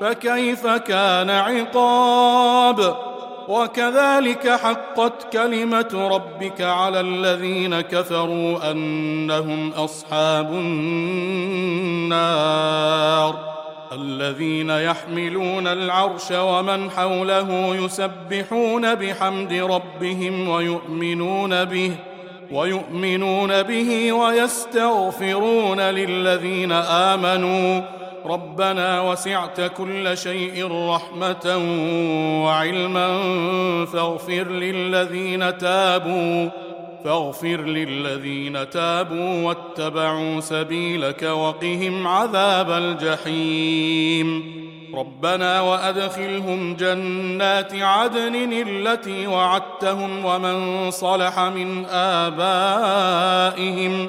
فكيف كان عقاب؟ وكذلك حقت كلمة ربك على الذين كفروا أنهم أصحاب النار الذين يحملون العرش ومن حوله يسبحون بحمد ربهم ويؤمنون به ويؤمنون به ويستغفرون للذين آمنوا. ربنا وسعت كل شيء رحمة وعلما فاغفر للذين تابوا فاغفر للذين تابوا واتبعوا سبيلك وقهم عذاب الجحيم. ربنا وأدخلهم جنات عدن التي وعدتهم ومن صلح من آبائهم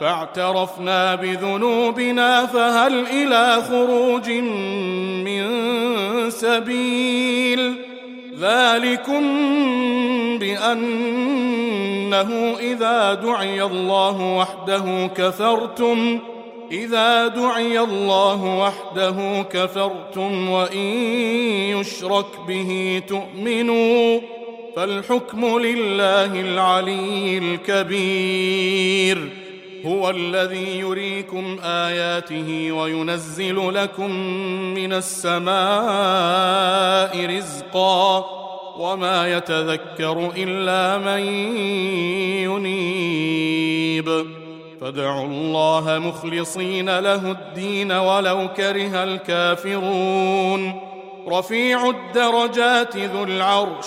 فاعترفنا بذنوبنا فهل إلى خروج من سبيل؟ ذلكم بأنه إذا دعي الله وحده كفرتم إذا دعي الله وحده كفرتم وإن يشرك به تؤمنوا فالحكم لله العلي الكبير. هو الذي يريكم آياته وينزل لكم من السماء رزقا وما يتذكر إلا من ينيب. فادعوا الله مخلصين له الدين ولو كره الكافرون. رفيع الدرجات ذو العرش.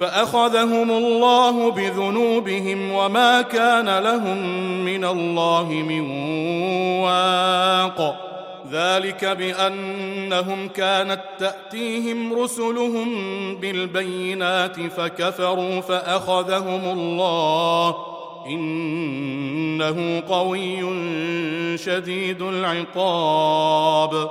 فأخذهم الله بذنوبهم وما كان لهم من الله من واق. ذلك بأنهم كانت تأتيهم رسلهم بالبينات فكفروا فأخذهم الله. إنه قوي شديد العقاب.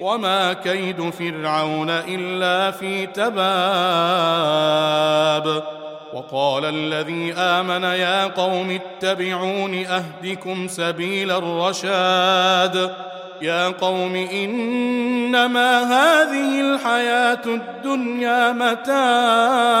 وما كيد فرعون الا في تباب وقال الذي امن يا قوم اتبعون اهدكم سبيل الرشاد يا قوم انما هذه الحياة الدنيا متاع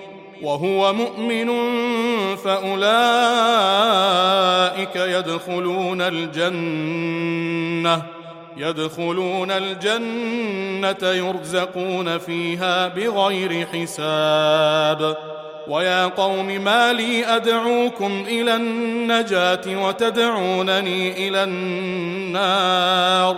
وهو مؤمن فأولئك يدخلون الجنة يدخلون الجنة يرزقون فيها بغير حساب. ويا قوم ما لي أدعوكم إلى النجاة وتدعونني إلى النار.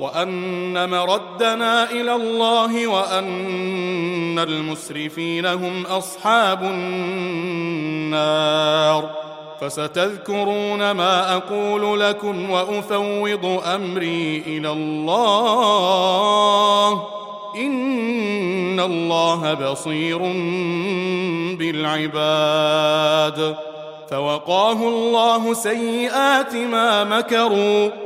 وأن مردنا إلى الله وأن المسرفين هم أصحاب النار. فستذكرون ما أقول لكم وأفوض أمري إلى الله. إن الله بصير بالعباد. فوقاه الله سيئات ما مكروا.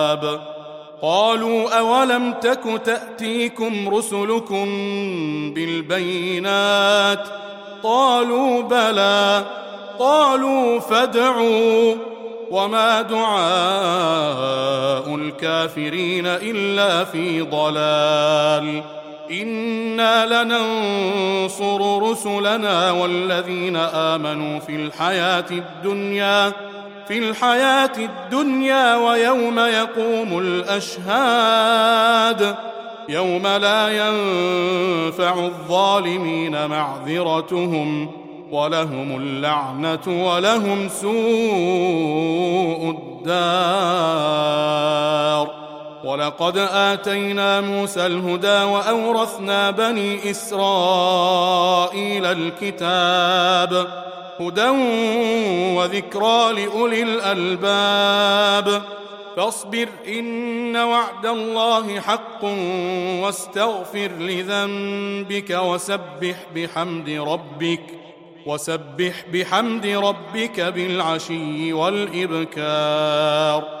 قالوا أولم تك تأتيكم رسلكم بالبينات قالوا بلى قالوا فادعوا وما دعاء الكافرين إلا في ضلال إنا لننصر رسلنا والذين آمنوا في الحياة الدنيا في الحياة الدنيا ويوم يقوم الأشهاد. يوم لا ينفع الظالمين معذرتهم ولهم اللعنة ولهم سوء الدار. ولقد آتينا موسى الهدى وأورثنا بني إسرائيل الكتاب. هدى وذكرى لأولي الألباب. فاصبر إن وعد الله حق واستغفر لذنبك وسبح بحمد ربك وسبح بحمد ربك بالعشي والإبكار.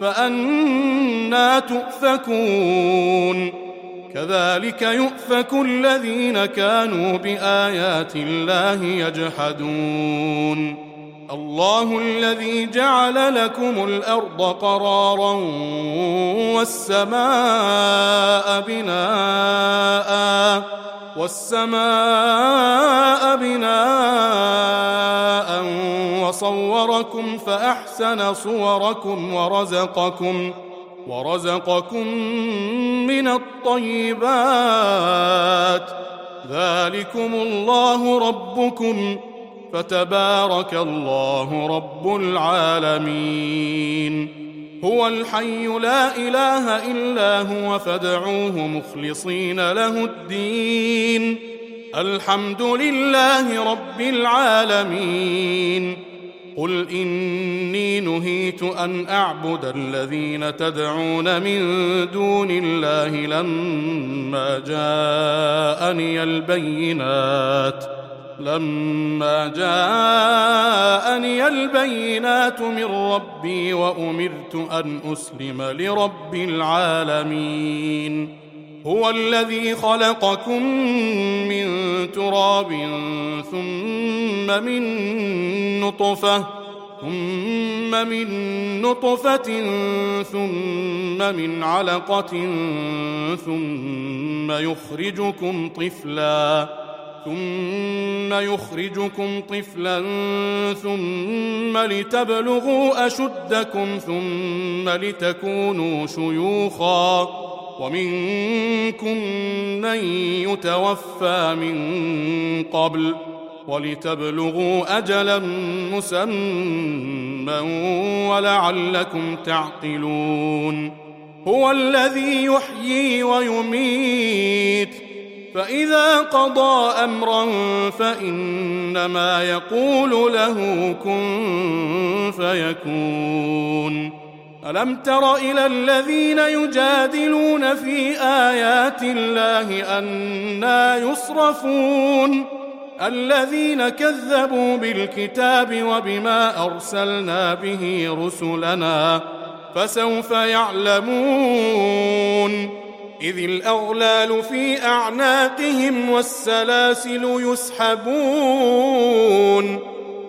فأنا تؤفكون. كذلك يؤفك الذين كانوا بآيات الله يجحدون. الله الذي جعل لكم الأرض قرارا والسماء بناءً والسماء بناء وصوركم فأحسن صوركم ورزقكم ورزقكم من الطيبات ذلكم الله ربكم فتبارك الله رب العالمين هو الحي لا إله إلا هو فادعوه مخلصين له الدين. الحمد لله رب العالمين. قل إني نهيت أن أعبد الذين تدعون من دون الله لما جاءني البينات. لما جاءني البينات من ربي وأمرت أن أسلم لرب العالمين. هو الذي خلقكم من تراب ثم من نطفة ثم من نطفة ثم من علقة ثم يخرجكم طفلا. ثم يخرجكم طفلا ثم لتبلغوا أشدكم ثم لتكونوا شيوخا ومنكم من يتوفى من قبل ولتبلغوا اجلا مسمى ولعلكم تعقلون هو الذي يحيي ويميت فإذا قضى أمرا فإنما يقول له كن فيكون. ألم تر إلى الذين يجادلون في آيات الله أنا يصرفون؟ الذين كذبوا بالكتاب وبما أرسلنا به رسلنا فسوف يعلمون. إذ الأغلال في أعناقهم والسلاسل يسحبون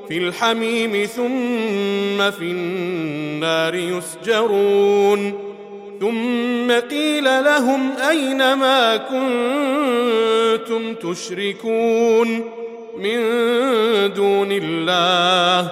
في الحميم ثم في النار يسجرون ثم قيل لهم أين ما كنتم تشركون من دون الله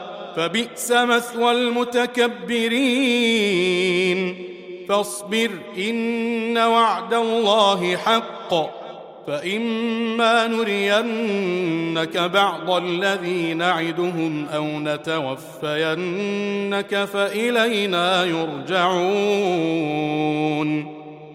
فبئس مثوى المتكبرين. فاصبر إن وعد الله حق. فإما نرينك بعض الذي نعدهم أو نتوفينك فإلينا يرجعون.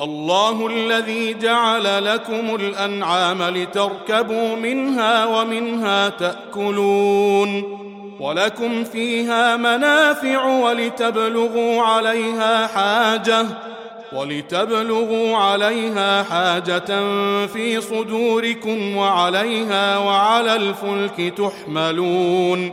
الله الذي جعل لكم الأنعام لتركبوا منها ومنها تأكلون ولكم فيها منافع ولتبلغوا عليها حاجة ولتبلغوا عليها حاجة في صدوركم وعليها وعلى الفلك تحملون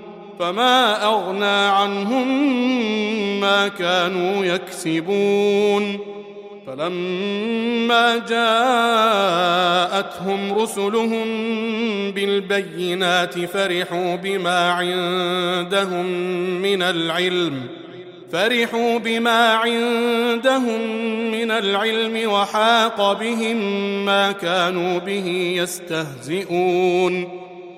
فما أغنى عنهم ما كانوا يكسبون. فلما جاءتهم رسلهم بالبينات فرحوا بما عندهم من العلم فرحوا بما عندهم من العلم وحاق بهم ما كانوا به يستهزئون.